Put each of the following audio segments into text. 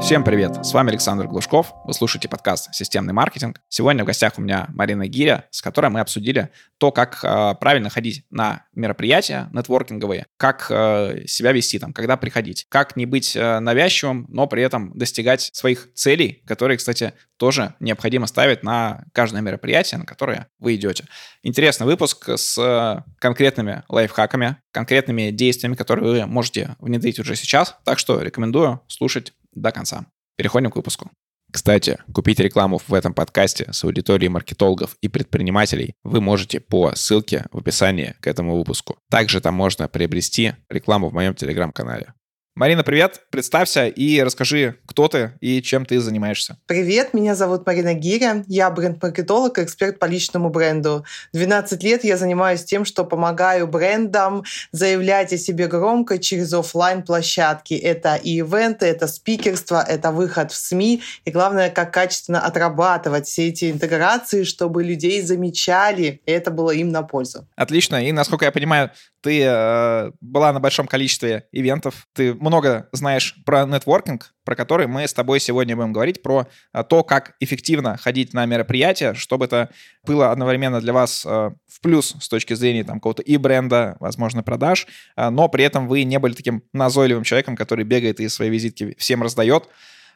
Всем привет, с вами Александр Глушков, вы слушаете подкаст «Системный маркетинг». Сегодня в гостях у меня Марина Гиря, с которой мы обсудили то, как э, правильно ходить на мероприятия нетворкинговые, как э, себя вести там, когда приходить, как не быть э, навязчивым, но при этом достигать своих целей, которые, кстати, тоже необходимо ставить на каждое мероприятие, на которое вы идете. Интересный выпуск с э, конкретными лайфхаками, конкретными действиями, которые вы можете внедрить уже сейчас, так что рекомендую слушать до конца. Переходим к выпуску. Кстати, купить рекламу в этом подкасте с аудиторией маркетологов и предпринимателей вы можете по ссылке в описании к этому выпуску. Также там можно приобрести рекламу в моем телеграм-канале. Марина, привет. Представься и расскажи, кто ты и чем ты занимаешься. Привет, меня зовут Марина Гиря. Я бренд-маркетолог и эксперт по личному бренду. 12 лет я занимаюсь тем, что помогаю брендам заявлять о себе громко через офлайн площадки Это и ивенты, это спикерство, это выход в СМИ. И главное, как качественно отрабатывать все эти интеграции, чтобы людей замечали, и это было им на пользу. Отлично. И, насколько я понимаю, ты э, была на большом количестве ивентов, ты много знаешь про нетворкинг, про который мы с тобой сегодня будем говорить, про э, то, как эффективно ходить на мероприятия, чтобы это было одновременно для вас э, в плюс с точки зрения там какого-то и бренда, возможно, продаж, э, но при этом вы не были таким назойливым человеком, который бегает и свои визитки всем раздает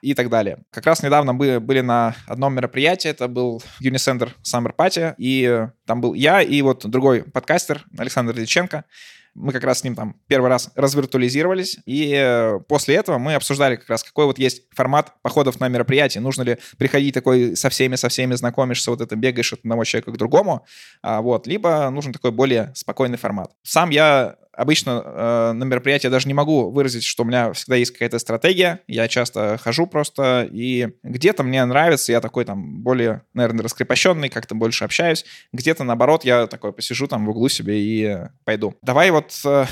и так далее. Как раз недавно мы были на одном мероприятии, это был Unicenter Summer Party, и там был я и вот другой подкастер Александр Диченко. Мы как раз с ним там первый раз развиртуализировались, и э, после этого мы обсуждали как раз, какой вот есть формат походов на мероприятие. Нужно ли приходить такой со всеми, со всеми знакомишься, вот это бегаешь от одного человека к другому, а, вот, либо нужен такой более спокойный формат. Сам я обычно э, на мероприятии даже не могу выразить, что у меня всегда есть какая-то стратегия. Я часто хожу просто, и где-то мне нравится, я такой там более, наверное, раскрепощенный, как-то больше общаюсь. Где-то, наоборот, я такой посижу там в углу себе и пойду. Давай вот э,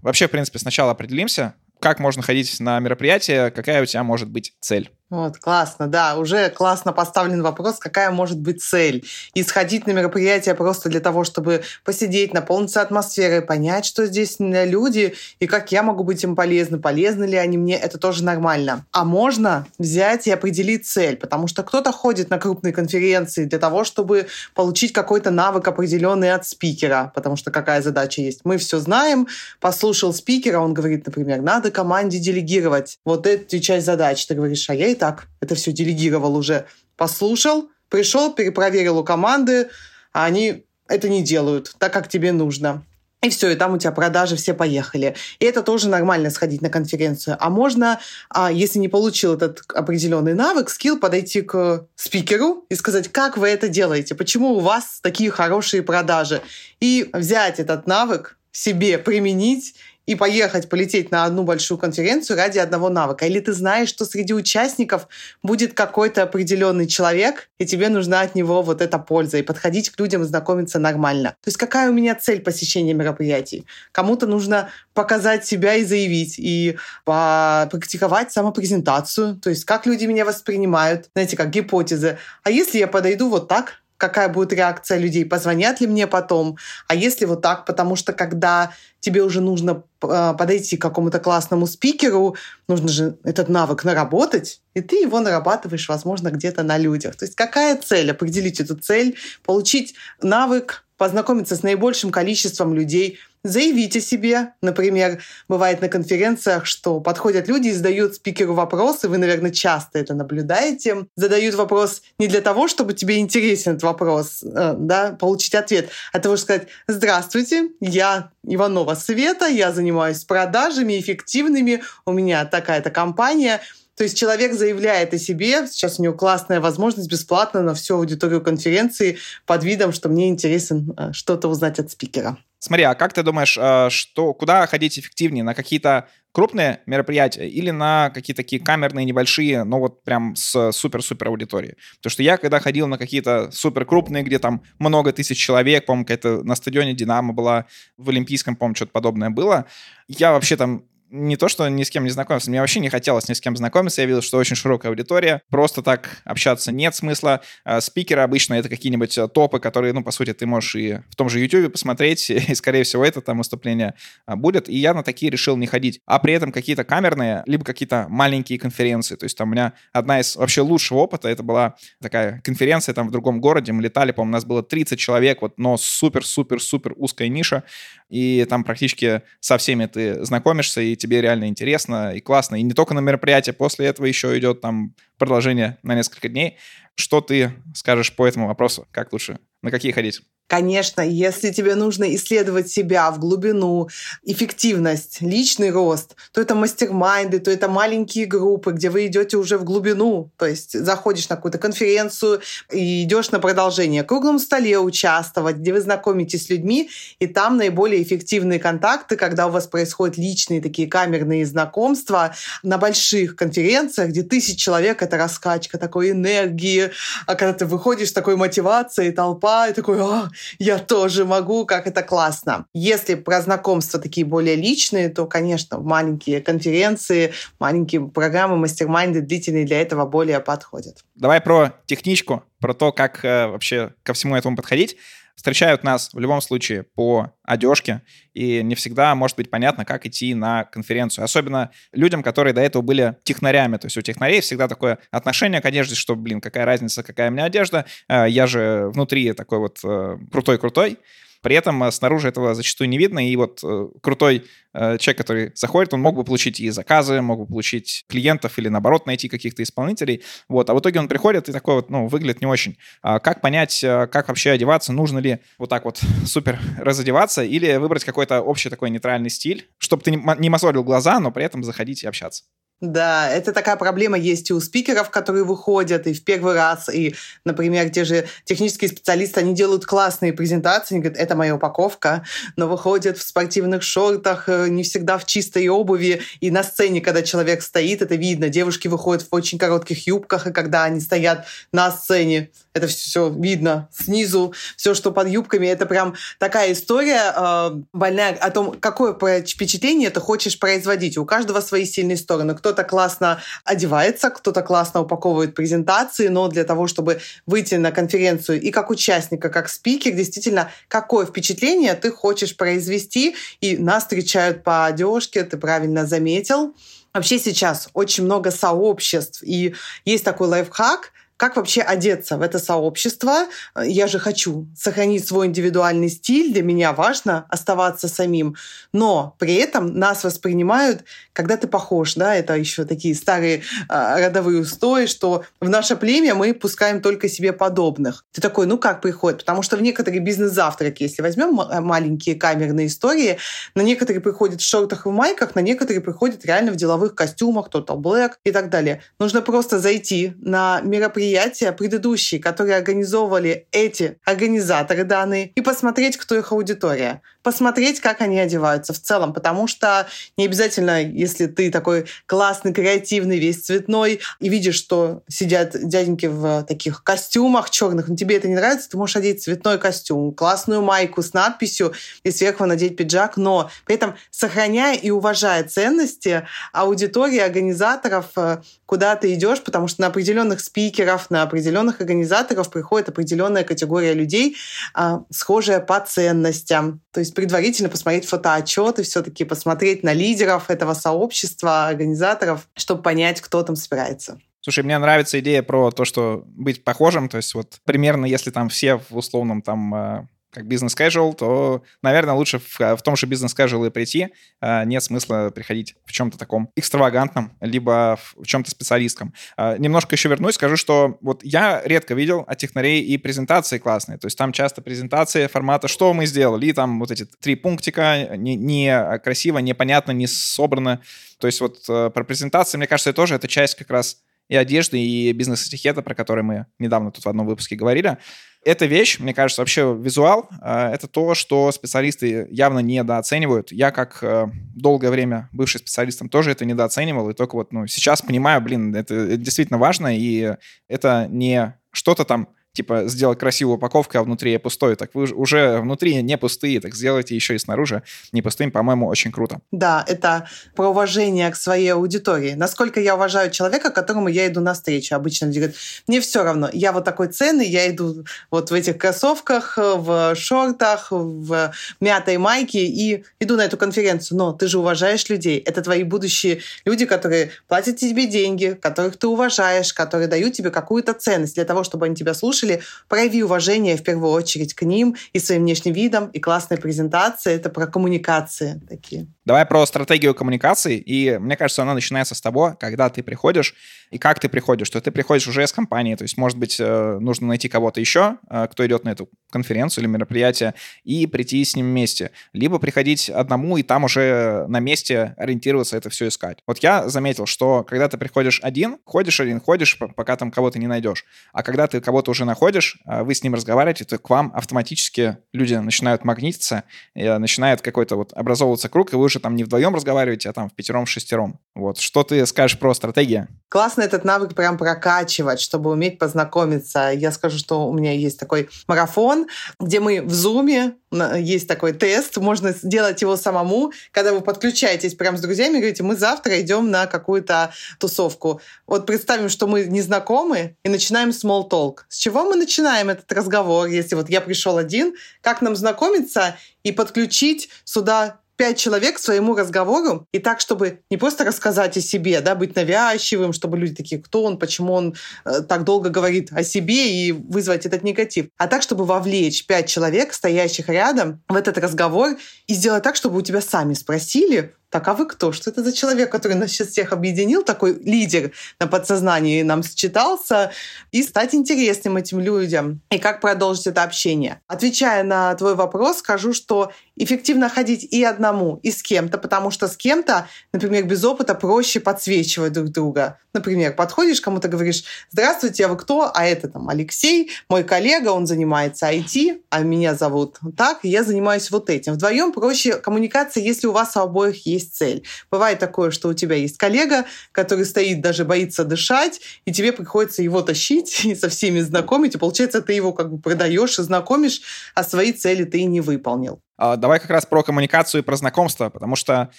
вообще, в принципе, сначала определимся, как можно ходить на мероприятие, какая у тебя может быть цель. Вот, классно, да, уже классно поставлен вопрос, какая может быть цель. И сходить на мероприятие просто для того, чтобы посидеть, наполниться атмосферой, понять, что здесь люди, и как я могу быть им полезна, полезны ли они мне, это тоже нормально. А можно взять и определить цель, потому что кто-то ходит на крупные конференции для того, чтобы получить какой-то навык определенный от спикера, потому что какая задача есть. Мы все знаем, послушал спикера, он говорит, например, надо команде делегировать вот эту часть задач. Ты говоришь, а я и так это все делегировал уже. Послушал, пришел, перепроверил у команды, а они это не делают так, как тебе нужно. И все, и там у тебя продажи все поехали. И это тоже нормально сходить на конференцию. А можно, а, если не получил этот определенный навык, скилл, подойти к спикеру и сказать, как вы это делаете, почему у вас такие хорошие продажи. И взять этот навык себе применить и поехать, полететь на одну большую конференцию ради одного навыка. Или ты знаешь, что среди участников будет какой-то определенный человек, и тебе нужна от него вот эта польза, и подходить к людям и знакомиться нормально. То есть какая у меня цель посещения мероприятий? Кому-то нужно показать себя и заявить, и практиковать самопрезентацию, то есть как люди меня воспринимают, знаете, как гипотезы. А если я подойду вот так, какая будет реакция людей, позвонят ли мне потом, а если вот так, потому что когда тебе уже нужно э, подойти к какому-то классному спикеру, нужно же этот навык наработать, и ты его нарабатываешь, возможно, где-то на людях. То есть какая цель? Определить эту цель, получить навык, познакомиться с наибольшим количеством людей – заявить о себе. Например, бывает на конференциях, что подходят люди и задают спикеру вопросы, вы, наверное, часто это наблюдаете, задают вопрос не для того, чтобы тебе интересен этот вопрос, э, да, получить ответ, а того, чтобы сказать «Здравствуйте, я Иванова Света, я занимаюсь продажами эффективными, у меня такая-то компания, то есть человек заявляет о себе, сейчас у него классная возможность бесплатно на всю аудиторию конференции под видом, что мне интересно э, что-то узнать от спикера. Смотри, а как ты думаешь, э, что, куда ходить эффективнее? На какие-то крупные мероприятия или на какие-то такие камерные, небольшие, но вот прям с супер-супер аудиторией? Потому что я, когда ходил на какие-то супер крупные, где там много тысяч человек, по-моему, какая-то на стадионе «Динамо» была, в Олимпийском, по-моему, что-то подобное было, я вообще там не то, что ни с кем не знакомиться, мне вообще не хотелось ни с кем знакомиться, я видел, что очень широкая аудитория, просто так общаться нет смысла. А, спикеры обычно это какие-нибудь а, топы, которые, ну, по сути, ты можешь и в том же YouTube посмотреть, и, скорее всего, это там выступление а, будет, и я на такие решил не ходить. А при этом какие-то камерные, либо какие-то маленькие конференции, то есть там у меня одна из вообще лучшего опыта, это была такая конференция там в другом городе, мы летали, по-моему, у нас было 30 человек, вот, но супер-супер-супер узкая ниша, и там практически со всеми ты знакомишься, и тебе реально интересно и классно. И не только на мероприятие, после этого еще идет там продолжение на несколько дней. Что ты скажешь по этому вопросу? Как лучше? На какие ходить? Конечно, если тебе нужно исследовать себя в глубину, эффективность, личный рост, то это мастер-майнды, то это маленькие группы, где вы идете уже в глубину. То есть заходишь на какую-то конференцию и идешь на продолжение. Круглом столе участвовать, где вы знакомитесь с людьми, и там наиболее эффективные контакты, когда у вас происходят личные такие камерные знакомства на больших конференциях, где тысяч человек — это раскачка такой энергии, а когда ты выходишь с такой мотивацией, толпа, и такой, а, я тоже могу, как это классно. Если про знакомства такие более личные, то, конечно, маленькие конференции, маленькие программы, мастер-майнды длительные для этого более подходят. Давай про техничку, про то, как э, вообще ко всему этому подходить встречают нас в любом случае по одежке, и не всегда может быть понятно, как идти на конференцию. Особенно людям, которые до этого были технарями. То есть у технарей всегда такое отношение к одежде, что, блин, какая разница, какая у меня одежда. Э, я же внутри такой вот э, крутой-крутой. При этом э, снаружи этого зачастую не видно, и вот э, крутой э, человек, который заходит, он мог бы получить и заказы, мог бы получить клиентов или, наоборот, найти каких-то исполнителей, вот, а в итоге он приходит и такой вот, ну, выглядит не очень. А как понять, как вообще одеваться, нужно ли вот так вот супер разодеваться или выбрать какой-то общий такой нейтральный стиль, чтобы ты не мозолил глаза, но при этом заходить и общаться? Да, это такая проблема есть и у спикеров, которые выходят и в первый раз, и, например, те же технические специалисты, они делают классные презентации, они говорят, это моя упаковка, но выходят в спортивных шортах, э, не всегда в чистой обуви, и на сцене, когда человек стоит, это видно, девушки выходят в очень коротких юбках, и когда они стоят на сцене, это все видно снизу, все, что под юбками, это прям такая история э, больная о том, какое впечатление ты хочешь производить. У каждого свои сильные стороны. Кто-то классно одевается, кто-то классно упаковывает презентации, но для того, чтобы выйти на конференцию и как участника, как спикер, действительно, какое впечатление ты хочешь произвести, и нас встречают по одежке, ты правильно заметил. Вообще сейчас очень много сообществ, и есть такой лайфхак — как вообще одеться в это сообщество. Я же хочу сохранить свой индивидуальный стиль, для меня важно оставаться самим, но при этом нас воспринимают, когда ты похож, да, это еще такие старые э, родовые устои, что в наше племя мы пускаем только себе подобных. Ты такой, ну как приходит? Потому что в некоторые бизнес-завтраки, если возьмем маленькие камерные истории, на некоторые приходят в шортах и в майках, на некоторые приходят реально в деловых костюмах, total black и так далее. Нужно просто зайти на мероприятие мероприятия предыдущие, которые организовывали эти организаторы данные, и посмотреть, кто их аудитория. Посмотреть, как они одеваются в целом, потому что не обязательно, если ты такой классный, креативный, весь цветной, и видишь, что сидят дяденьки в таких костюмах черных, но тебе это не нравится, ты можешь одеть цветной костюм, классную майку с надписью и сверху надеть пиджак, но при этом сохраняя и уважая ценности аудитории, организаторов, э, куда ты идешь, потому что на определенных спикеров, на определенных организаторов приходит определенная категория людей, а, схожая по ценностям. То есть предварительно посмотреть фотоотчеты, все-таки посмотреть на лидеров этого сообщества, организаторов, чтобы понять, кто там собирается. Слушай, мне нравится идея про то, что быть похожим, то есть вот примерно, если там все в условном там как бизнес-casual, то, наверное, лучше в, в том же бизнес-casual и прийти. А, нет смысла приходить в чем-то таком экстравагантном, либо в чем-то специалистском. А, немножко еще вернусь, скажу, что вот я редко видел от технарей и презентации классные. То есть там часто презентации формата «что мы сделали?» И там вот эти три пунктика, не, не красиво, непонятно, не собрано. То есть вот э, про презентации, мне кажется, тоже это часть как раз и одежды, и бизнес-этикета, про который мы недавно тут в одном выпуске говорили. Эта вещь, мне кажется, вообще визуал, э, это то, что специалисты явно недооценивают. Я, как э, долгое время бывший специалистом, тоже это недооценивал, и только вот ну, сейчас понимаю, блин, это, это действительно важно, и это не что-то там типа, сделать красивую упаковку, а внутри пустой. Так вы уже внутри не пустые, так сделайте еще и снаружи не пустым, по-моему, очень круто. Да, это про уважение к своей аудитории. Насколько я уважаю человека, которому я иду навстречу. Обычно люди говорят, мне все равно, я вот такой ценный, я иду вот в этих кроссовках, в шортах, в мятой майке и иду на эту конференцию. Но ты же уважаешь людей. Это твои будущие люди, которые платят тебе деньги, которых ты уважаешь, которые дают тебе какую-то ценность для того, чтобы они тебя слушали. Прояви уважение в первую очередь к ним и своим внешним видом, и классная презентация. Это про коммуникации такие. Давай про стратегию коммуникации. И мне кажется, она начинается с того, когда ты приходишь и как ты приходишь. Что ты приходишь уже с компании. То есть, может быть, э, нужно найти кого-то еще, э, кто идет на эту конференцию или мероприятие, и прийти с ним вместе. Либо приходить одному и там уже на месте ориентироваться, это все искать. Вот я заметил, что когда ты приходишь один, ходишь один, ходишь, пока там кого-то не найдешь. А когда ты кого-то уже находишь, э, вы с ним разговариваете, то к вам автоматически люди начинают магнититься, начинает какой-то вот образовываться круг, и вы уже там не вдвоем разговариваете, а там в пятером, шестером. Вот. Что ты скажешь про стратегию? Классно этот навык прям прокачивать, чтобы уметь познакомиться. Я скажу, что у меня есть такой марафон, где мы в Зуме, есть такой тест, можно сделать его самому, когда вы подключаетесь прям с друзьями, говорите, мы завтра идем на какую-то тусовку. Вот представим, что мы не знакомы и начинаем small talk. С чего мы начинаем этот разговор, если вот я пришел один, как нам знакомиться и подключить сюда пять человек к своему разговору, и так, чтобы не просто рассказать о себе, да, быть навязчивым, чтобы люди такие, кто он, почему он э, так долго говорит о себе и вызвать этот негатив, а так, чтобы вовлечь пять человек, стоящих рядом, в этот разговор и сделать так, чтобы у тебя сами спросили, так а вы кто? Что это за человек, который нас сейчас всех объединил, такой лидер на подсознании нам считался, и стать интересным этим людям? И как продолжить это общение? Отвечая на твой вопрос, скажу, что эффективно ходить и одному, и с кем-то, потому что с кем-то, например, без опыта проще подсвечивать друг друга. Например, подходишь кому-то, говоришь, здравствуйте, а вы кто? А это там Алексей, мой коллега, он занимается IT, а меня зовут так, я занимаюсь вот этим. Вдвоем проще коммуникация, если у вас у обоих есть цель. Бывает такое, что у тебя есть коллега, который стоит, даже боится дышать, и тебе приходится его тащить и со всеми знакомить, и получается, ты его как бы продаешь и знакомишь, а свои цели ты и не выполнил. А, давай как раз про коммуникацию и про знакомство, потому что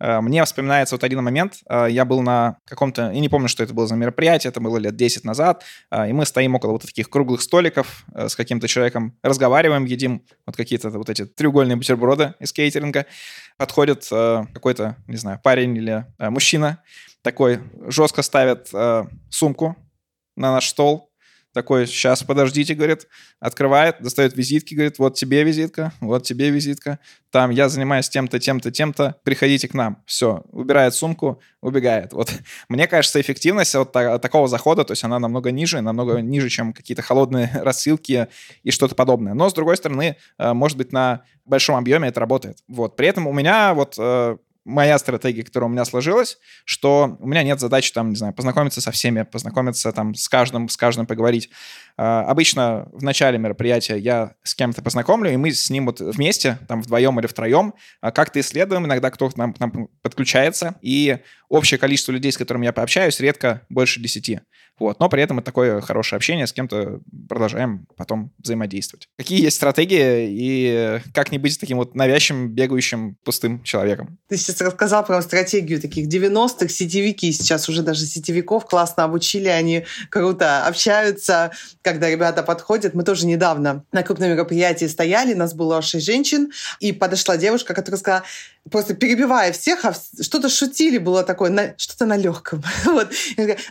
э, мне вспоминается вот один момент. Э, я был на каком-то, я не помню, что это было за мероприятие, это было лет 10 назад, э, и мы стоим около вот таких круглых столиков э, с каким-то человеком, разговариваем, едим вот какие-то вот эти треугольные бутерброды из кейтеринга. Подходит э, какой-то, не знаю, парень или э, мужчина, такой жестко ставит э, сумку на наш стол, такой, сейчас, подождите, говорит, открывает, достает визитки, говорит, вот тебе визитка, вот тебе визитка, там, я занимаюсь тем-то, тем-то, тем-то, приходите к нам. Все, убирает сумку, убегает. Вот мне кажется, эффективность от такого захода, то есть она намного ниже, намного ниже, чем какие-то холодные рассылки и что-то подобное. Но, с другой стороны, э, может быть, на большом объеме это работает. Вот. При этом у меня вот э, моя стратегия, которая у меня сложилась, что у меня нет задачи там, не знаю, познакомиться со всеми, познакомиться там с каждым, с каждым поговорить. Uh, обычно в начале мероприятия я с кем-то познакомлю, и мы с ним вот вместе, там вдвоем или втроем, uh, как-то исследуем, иногда кто-то нам, нам подключается, и общее количество людей, с которыми я пообщаюсь, редко больше десяти. Вот. Но при этом это такое хорошее общение, с кем-то продолжаем потом взаимодействовать. Какие есть стратегии и как не быть таким вот навязчивым, бегающим, пустым человеком? Ты сейчас рассказал про стратегию таких 90-х, сетевики. Сейчас уже даже сетевиков классно обучили, они круто общаются, когда ребята подходят. Мы тоже недавно на крупном мероприятии стояли, нас было шесть женщин, и подошла девушка, которая сказала, просто перебивая всех, а что-то шутили, было такое, на, что-то на легком. вот.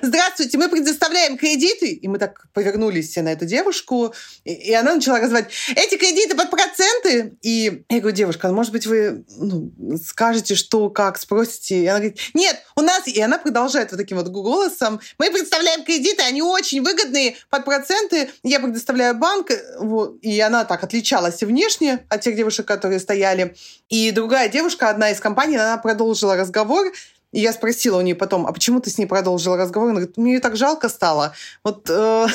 Здравствуйте, мы предоставляем кредиты. И мы так повернулись на эту девушку, и, и она начала развивать, эти кредиты под проценты. И я говорю, девушка, ну, может быть, вы ну, скажете, что, как, спросите. И она говорит, нет, у нас... И она продолжает вот таким вот голосом, мы предоставляем кредиты, они очень выгодные под проценты, я предоставляю банк. Вот. И она так отличалась внешне от тех девушек, которые стояли. И другая одна из компаний, она продолжила разговор, и я спросила у нее потом, а почему ты с ней продолжила разговор? Она говорит, мне ее так жалко стало. Вот э,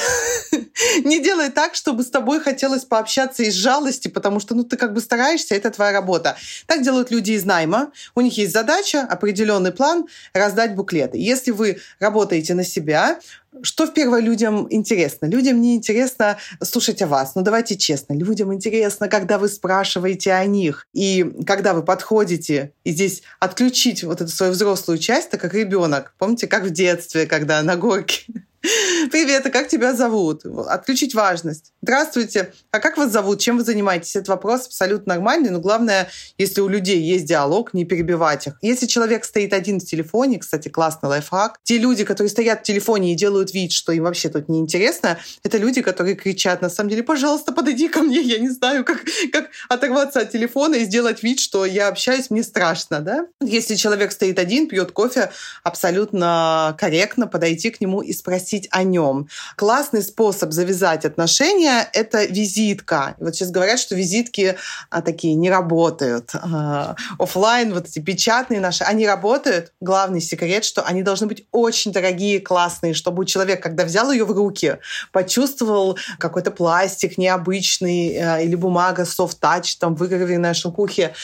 не делай так, чтобы с тобой хотелось пообщаться из жалости, потому что ну, ты как бы стараешься, это твоя работа. Так делают люди из найма. У них есть задача, определенный план раздать буклеты. Если вы работаете на себя, что в первое людям интересно? Людям не интересно слушать о вас. Ну, давайте честно. Людям интересно, когда вы спрашиваете о них. И когда вы подходите, и здесь отключить вот эту свою взрослую часть, так как ребенок. Помните, как в детстве, когда на горке Привет, а как тебя зовут? Отключить важность. Здравствуйте, а как вас зовут? Чем вы занимаетесь? Это вопрос абсолютно нормальный, но главное, если у людей есть диалог, не перебивать их. Если человек стоит один в телефоне, кстати, классный лайфхак, те люди, которые стоят в телефоне и делают вид, что им вообще тут неинтересно, это люди, которые кричат, на самом деле, пожалуйста, подойди ко мне, я не знаю, как, как оторваться от телефона и сделать вид, что я общаюсь, мне страшно, да? Если человек стоит один, пьет кофе, абсолютно корректно подойти к нему и спросить, спросить о нем. Классный способ завязать отношения — это визитка. вот сейчас говорят, что визитки а, такие не работают. А, офлайн, вот эти печатные наши, они работают. Главный секрет, что они должны быть очень дорогие, классные, чтобы человек, когда взял ее в руки, почувствовал какой-то пластик необычный а, или бумага soft-touch, там, выгравированная шелкухе.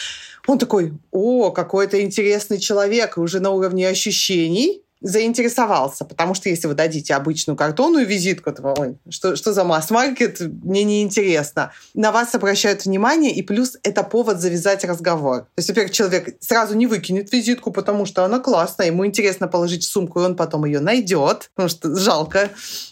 Он такой, о, какой-то интересный человек, уже на уровне ощущений заинтересовался, потому что если вы дадите обычную картонную визитку, то ой, что, что за масс-маркет, мне неинтересно. На вас обращают внимание, и плюс это повод завязать разговор. То есть, во-первых, человек сразу не выкинет визитку, потому что она классная, ему интересно положить в сумку, и он потом ее найдет, потому что жалко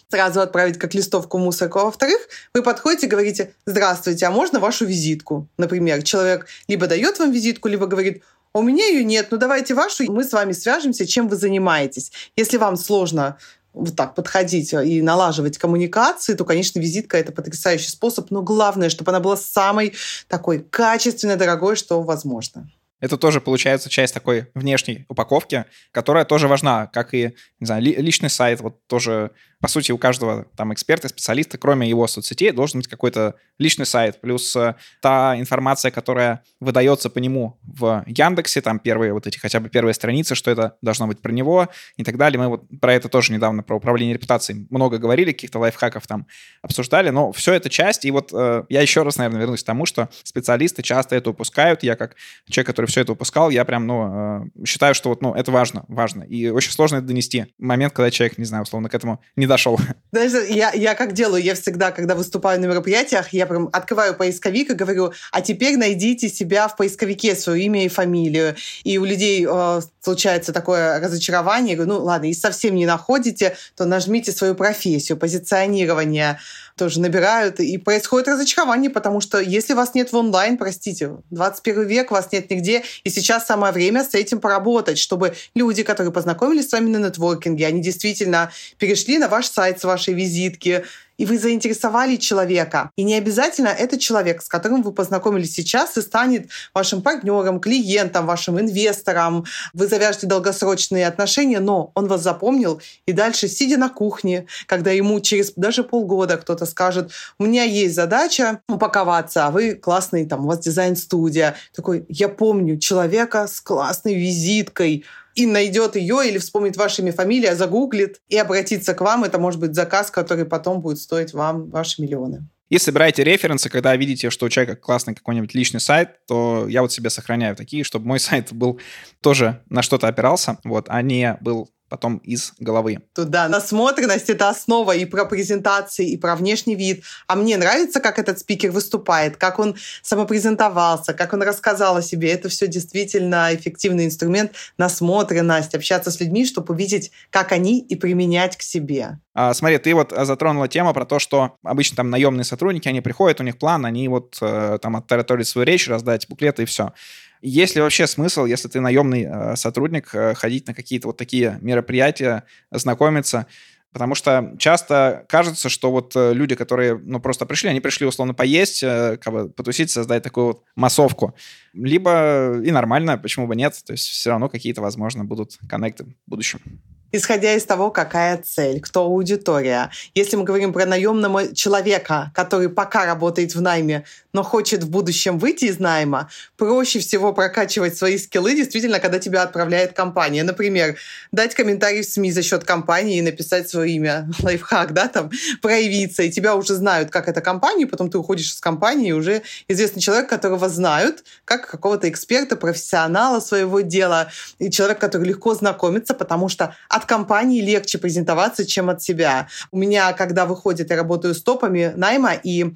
сразу отправить как листовку мусорку. А во-вторых, вы подходите и говорите, здравствуйте, а можно вашу визитку? Например, человек либо дает вам визитку, либо говорит, у меня ее нет, ну давайте вашу, мы с вами свяжемся, чем вы занимаетесь. Если вам сложно вот так подходить и налаживать коммуникации, то, конечно, визитка — это потрясающий способ, но главное, чтобы она была самой такой качественной, дорогой, что возможно. Это тоже получается часть такой внешней упаковки, которая тоже важна, как и, не знаю, личный сайт, вот тоже по сути, у каждого там эксперта, специалиста, кроме его соцсетей, должен быть какой-то личный сайт, плюс э, та информация, которая выдается по нему в Яндексе, там первые вот эти хотя бы первые страницы, что это должно быть про него и так далее. Мы вот про это тоже недавно, про управление репутацией много говорили, каких-то лайфхаков там обсуждали, но все это часть, и вот э, я еще раз, наверное, вернусь к тому, что специалисты часто это упускают, я как человек, который все это упускал, я прям, ну, э, считаю, что вот, ну, это важно, важно, и очень сложно это донести. Момент, когда человек, не знаю, условно, к этому не дошел. Знаешь, я, я как делаю, я всегда, когда выступаю на мероприятиях, я прям открываю поисковик и говорю, а теперь найдите себя в поисковике, свое имя и фамилию. И у людей э, случается такое разочарование, я говорю, ну ладно, если совсем не находите, то нажмите свою профессию, позиционирование, тоже набирают, и происходит разочарование, потому что если вас нет в онлайн, простите, 21 век, вас нет нигде, и сейчас самое время с этим поработать, чтобы люди, которые познакомились с вами на нетворкинге, они действительно перешли на ваш сайт с вашей визитки, и вы заинтересовали человека. И не обязательно этот человек, с которым вы познакомились сейчас, и станет вашим партнером, клиентом, вашим инвестором. Вы завяжете долгосрочные отношения, но он вас запомнил, и дальше, сидя на кухне, когда ему через даже полгода кто-то скажет, у меня есть задача упаковаться, а вы классный, там, у вас дизайн-студия. Такой, я помню человека с классной визиткой, и найдет ее или вспомнит ваше имя, фамилия, загуглит и обратится к вам. Это может быть заказ, который потом будет стоить вам ваши миллионы. Если собираете референсы, когда видите, что у человека классный какой-нибудь личный сайт, то я вот себе сохраняю такие, чтобы мой сайт был тоже на что-то опирался, вот, а не был потом из головы. Туда насмотренность — это основа и про презентации, и про внешний вид. А мне нравится, как этот спикер выступает, как он самопрезентовался, как он рассказал о себе. Это все действительно эффективный инструмент насмотренность, общаться с людьми, чтобы увидеть, как они и применять к себе. А, смотри, ты вот затронула тему про то, что обычно там наемные сотрудники, они приходят, у них план, они вот э, там оттараторить свою речь, раздать буклеты и все. Есть ли вообще смысл, если ты наемный э, сотрудник, э, ходить на какие-то вот такие мероприятия, знакомиться? Потому что часто кажется, что вот э, люди, которые ну, просто пришли, они пришли условно поесть, как бы потусить, создать такую вот массовку. Либо и нормально, почему бы нет. То есть все равно какие-то, возможно, будут коннекты в будущем исходя из того, какая цель, кто аудитория. Если мы говорим про наемного человека, который пока работает в найме, но хочет в будущем выйти из найма, проще всего прокачивать свои скиллы действительно, когда тебя отправляет компания. Например, дать комментарий в СМИ за счет компании и написать свое имя, лайфхак, да, там, проявиться, и тебя уже знают, как эта компания, потом ты уходишь из компании, и уже известный человек, которого знают, как какого-то эксперта, профессионала своего дела, и человек, который легко знакомится, потому что от компании легче презентоваться, чем от себя. У меня, когда выходит, я работаю с топами найма, и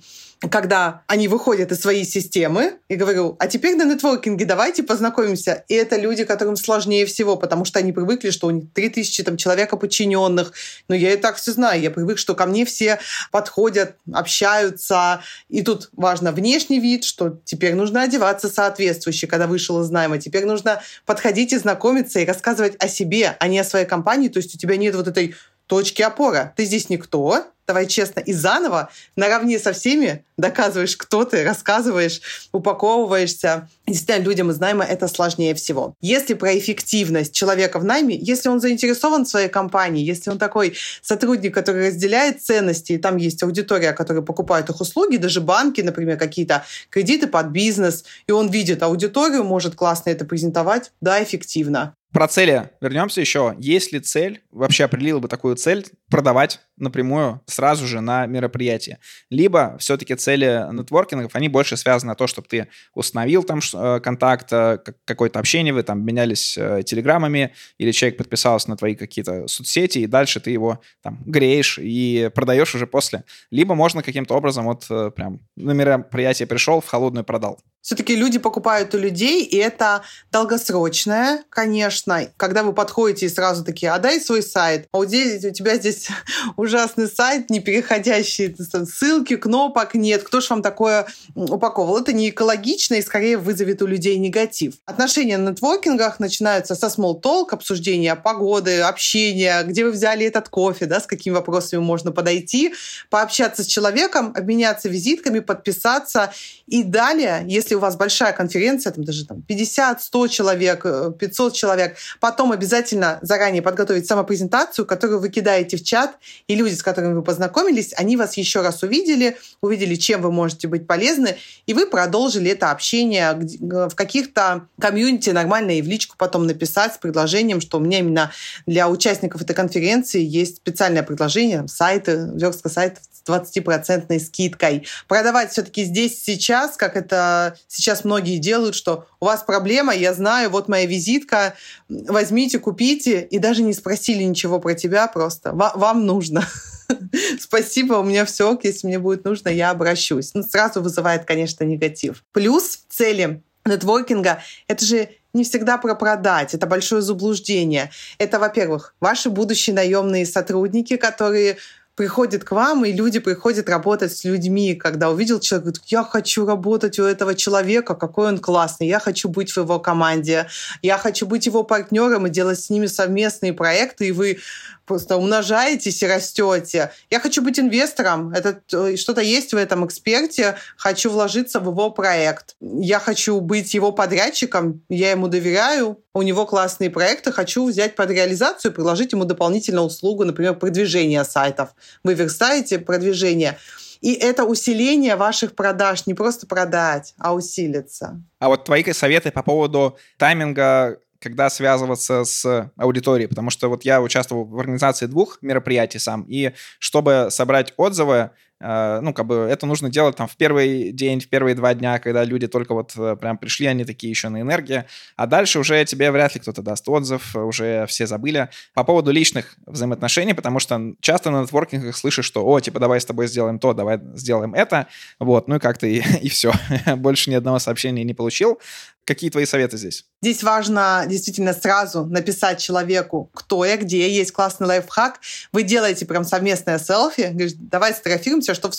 когда они выходят из своей системы, и говорю, а теперь на нетворкинге давайте познакомимся. И это люди, которым сложнее всего, потому что они привыкли, что у них 3000 там, человека подчиненных. Но я и так все знаю. Я привык, что ко мне все подходят, общаются. И тут важно внешний вид, что теперь нужно одеваться соответствующе, когда вышел из найма. Теперь нужно подходить и знакомиться и рассказывать о себе, а не о своей компании. То есть у тебя нет вот этой точки опоры. Ты здесь никто, давай честно, и заново наравне со всеми доказываешь, кто ты, рассказываешь, упаковываешься. Действительно, людям из найма это сложнее всего. Если про эффективность человека в найме, если он заинтересован в своей компании, если он такой сотрудник, который разделяет ценности, и там есть аудитория, которая покупает их услуги, даже банки, например, какие-то кредиты под бизнес, и он видит аудиторию, может классно это презентовать, да, эффективно. Про цели вернемся еще. Есть ли цель, вообще определил бы такую цель, продавать напрямую сразу же на мероприятии? Либо все-таки цели нетворкингов, они больше связаны на то, чтобы ты установил там э, контакт, э, какое-то общение, вы там менялись э, телеграммами, или человек подписался на твои какие-то соцсети, и дальше ты его там греешь и продаешь уже после. Либо можно каким-то образом вот прям на мероприятие пришел, в холодную продал. Все-таки люди покупают у людей, и это долгосрочное, конечно. Когда вы подходите и сразу такие, а дай свой сайт. А у, тебя здесь ужасный сайт, не переходящий ссылки, кнопок нет. Кто ж вам такое упаковывал? Это не экологично и скорее вызовет у людей негатив. Отношения на нетворкингах начинаются со small talk, обсуждения погоды, общения, где вы взяли этот кофе, да, с какими вопросами можно подойти, пообщаться с человеком, обменяться визитками, подписаться. И далее, если если у вас большая конференция, там даже там 50, 100 человек, 500 э, человек, потом обязательно заранее подготовить самопрезентацию, которую вы кидаете в чат, и люди, с которыми вы познакомились, они вас еще раз увидели, увидели, чем вы можете быть полезны, и вы продолжили это общение в каких-то комьюнити нормально и в личку потом написать с предложением, что у меня именно для участников этой конференции есть специальное предложение, сайты, верстка сайтов 20% скидкой. Продавать все-таки здесь сейчас, как это сейчас многие делают, что у вас проблема, я знаю, вот моя визитка, возьмите, купите, и даже не спросили ничего про тебя, просто вам нужно. Спасибо, у меня все, если мне будет нужно, я обращусь. Ну, сразу вызывает, конечно, негатив. Плюс цели нетворкинга — это же не всегда про продать. Это большое заблуждение. Это, во-первых, ваши будущие наемные сотрудники, которые приходит к вам, и люди приходят работать с людьми, когда увидел человек, говорит, я хочу работать у этого человека, какой он классный, я хочу быть в его команде, я хочу быть его партнером и делать с ними совместные проекты, и вы просто умножаетесь и растете. Я хочу быть инвестором. Это э, что-то есть в этом эксперте. Хочу вложиться в его проект. Я хочу быть его подрядчиком. Я ему доверяю. У него классные проекты. Хочу взять под реализацию, предложить ему дополнительную услугу, например, продвижение сайтов. Вы верстаете продвижение. И это усиление ваших продаж, не просто продать, а усилиться. А вот твои советы по поводу тайминга когда связываться с аудиторией, потому что вот я участвовал в организации двух мероприятий сам, и чтобы собрать отзывы, Э, ну, как бы это нужно делать там в первый день, в первые два дня, когда люди только вот э, прям пришли, они такие еще на энергии, а дальше уже тебе вряд ли кто-то даст отзыв, уже все забыли. По поводу личных взаимоотношений, потому что часто на нетворкингах слышишь, что, о, типа, давай с тобой сделаем то, давай сделаем это, вот, ну и как-то и, и все. Больше ни одного сообщения не получил. Какие твои советы здесь? Здесь важно действительно сразу написать человеку, кто я, где. Есть классный лайфхак. Вы делаете прям совместное селфи, говоришь, давай сфотографируемся, что.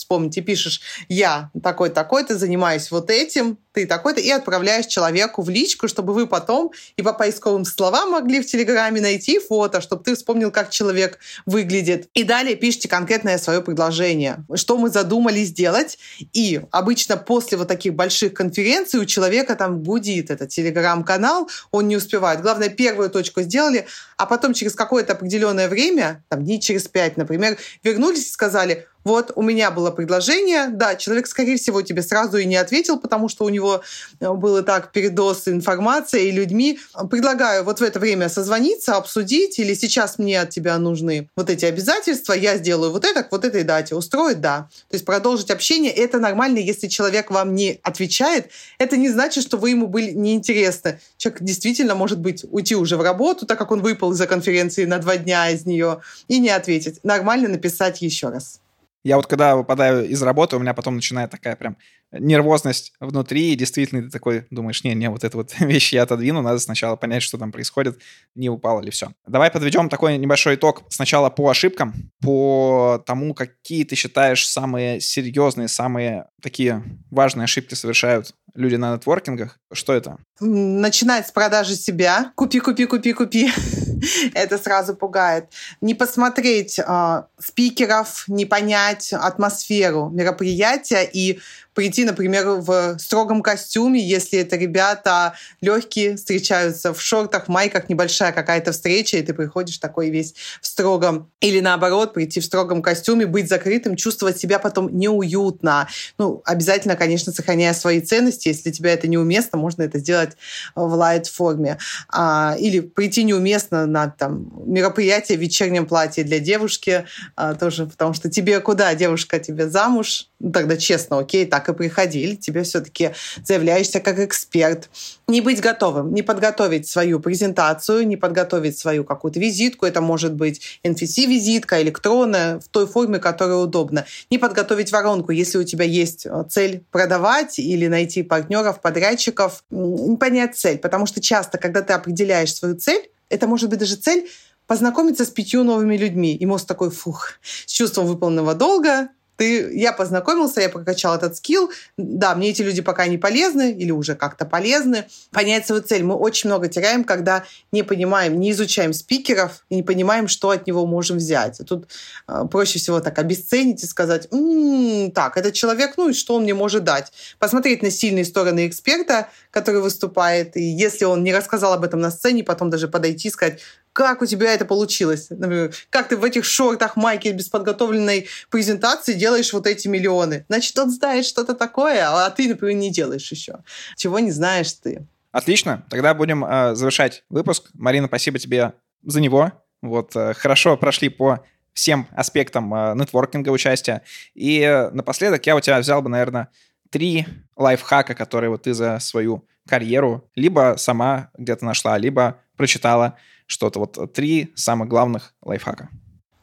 И пишешь, я такой-такой, ты занимаюсь вот этим, ты такой-то, и отправляешь человеку в личку, чтобы вы потом и по поисковым словам могли в Телеграме найти фото, чтобы ты вспомнил, как человек выглядит. И далее пишите конкретное свое предложение, что мы задумали сделать. И обычно после вот таких больших конференций у человека там будет этот Телеграм-канал, канал, он не успевает. Главное, первую точку сделали, а потом через какое-то определенное время, там дней через пять, например, вернулись и сказали, вот у меня было предложение, да, человек, скорее всего, тебе сразу и не ответил, потому что у него э, был и так передоз информации и людьми. Предлагаю вот в это время созвониться, обсудить, или сейчас мне от тебя нужны вот эти обязательства, я сделаю вот это к вот этой дате, устроить, да. То есть продолжить общение, это нормально, если человек вам не отвечает, это не значит, что вы ему были неинтересны. Человек действительно, может быть, уйти уже в работу, так как он выполнил из-за конференции на два дня из нее, и не ответить. Нормально написать еще раз. Я вот когда выпадаю из работы, у меня потом начинает такая прям нервозность внутри, и действительно ты такой думаешь, не, не, вот эту вот вещь я отодвину, надо сначала понять, что там происходит, не упало ли все. Давай подведем такой небольшой итог сначала по ошибкам, по тому, какие ты считаешь самые серьезные, самые такие важные ошибки совершают люди на нетворкингах. Что это? Начинать с продажи себя. Купи, купи, купи, купи. это сразу пугает. Не посмотреть э, спикеров, не понять атмосферу мероприятия и прийти, например, в строгом костюме, если это ребята легкие, встречаются в шортах, в майках, небольшая какая-то встреча, и ты приходишь такой весь в строгом. Или наоборот, прийти в строгом костюме, быть закрытым, чувствовать себя потом неуютно. Ну, обязательно, конечно, сохраняя свои ценности. Если тебя это неуместно, можно это сделать в лайт-форме. А, или прийти неуместно на там, мероприятие в вечернем платье для девушки а, тоже, потому что тебе куда, девушка, тебе замуж? Ну, тогда честно, окей, так и приходили. Тебе все-таки заявляешься как эксперт. Не быть готовым, не подготовить свою презентацию, не подготовить свою какую-то визитку. Это может быть NFC-визитка, электронная, в той форме, которая удобна. Не подготовить воронку, если у тебя есть э, цель продавать или найти партнеров, подрядчиков. Не понять цель, потому что часто, когда ты определяешь свою цель, это может быть даже цель познакомиться с пятью новыми людьми. И мозг такой, фух, с чувством выполненного долга, ты, я познакомился, я прокачал этот скилл. Да, мне эти люди пока не полезны или уже как-то полезны. Понять свою цель. Мы очень много теряем, когда не понимаем, не изучаем спикеров и не понимаем, что от него можем взять. Тут э, проще всего так обесценить и сказать, м-м, так, этот человек, ну и что он мне может дать? Посмотреть на сильные стороны эксперта, который выступает, и если он не рассказал об этом на сцене, потом даже подойти и сказать, как у тебя это получилось? Например, как ты в этих шортах, майке без подготовленной презентации делаешь вот эти миллионы? Значит, он знает что-то такое, а ты, например, не делаешь еще. Чего не знаешь ты. Отлично. Тогда будем э, завершать выпуск. Марина, спасибо тебе за него. Вот, э, хорошо прошли по всем аспектам э, нетворкинга участия. И э, напоследок я у тебя взял бы, наверное, три лайфхака, которые вот ты за свою карьеру либо сама где-то нашла, либо прочитала что-то. Вот три самых главных лайфхака.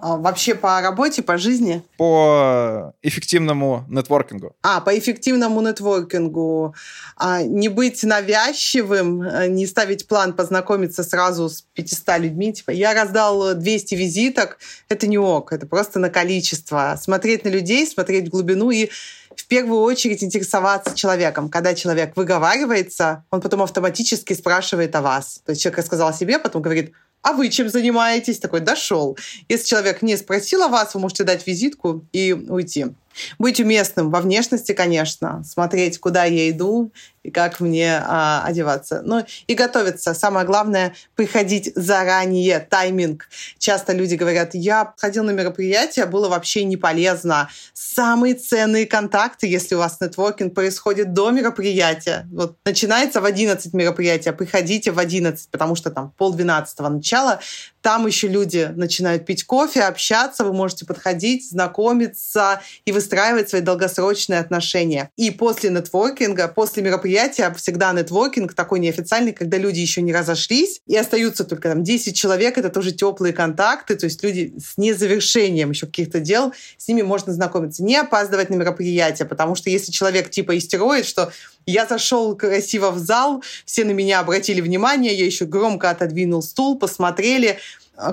А, вообще по работе, по жизни? По эффективному нетворкингу. А, по эффективному нетворкингу. А, не быть навязчивым, а, не ставить план познакомиться сразу с 500 людьми. Типа, я раздал 200 визиток. Это не ок, это просто на количество. Смотреть на людей, смотреть в глубину и в первую очередь интересоваться человеком. Когда человек выговаривается, он потом автоматически спрашивает о вас. То есть человек рассказал о себе, потом говорит, а вы чем занимаетесь? Такой, дошел. Если человек не спросил о вас, вы можете дать визитку и уйти. Быть уместным во внешности, конечно, смотреть, куда я иду и как мне а, одеваться. Ну и готовиться. Самое главное — приходить заранее, тайминг. Часто люди говорят, я ходил на мероприятие, было вообще не полезно. Самые ценные контакты, если у вас нетворкинг происходит до мероприятия. Вот начинается в 11 мероприятия, приходите в 11, потому что там полдвенадцатого начала, там еще люди начинают пить кофе, общаться, вы можете подходить, знакомиться и выстраивать свои долгосрочные отношения. И после нетворкинга, после мероприятия, всегда нетворкинг такой неофициальный, когда люди еще не разошлись, и остаются только там 10 человек, это тоже теплые контакты, то есть люди с незавершением еще каких-то дел, с ними можно знакомиться. Не опаздывать на мероприятие, потому что если человек типа истероид, что я зашел красиво в зал, все на меня обратили внимание, я еще громко отодвинул стул, посмотрели,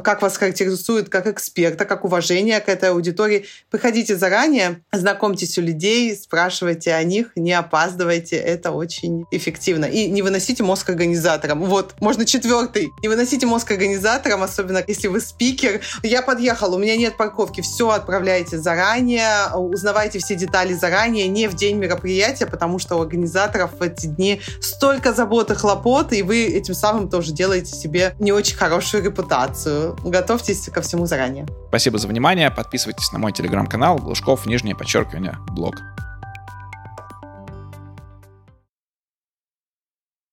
как вас характеризует как эксперта, как уважение к этой аудитории. Приходите заранее, знакомьтесь у людей, спрашивайте о них, не опаздывайте. Это очень эффективно. И не выносите мозг организаторам. Вот, можно четвертый. Не выносите мозг организаторам, особенно если вы спикер. Я подъехал, у меня нет парковки. Все отправляйте заранее, узнавайте все детали заранее, не в день мероприятия, потому что у организаторов в эти дни столько забот и хлопот, и вы этим самым тоже делаете себе не очень хорошую репутацию готовьтесь ко всему заранее. Спасибо за внимание. Подписывайтесь на мой телеграм-канал Глушков, нижнее подчеркивание, блог.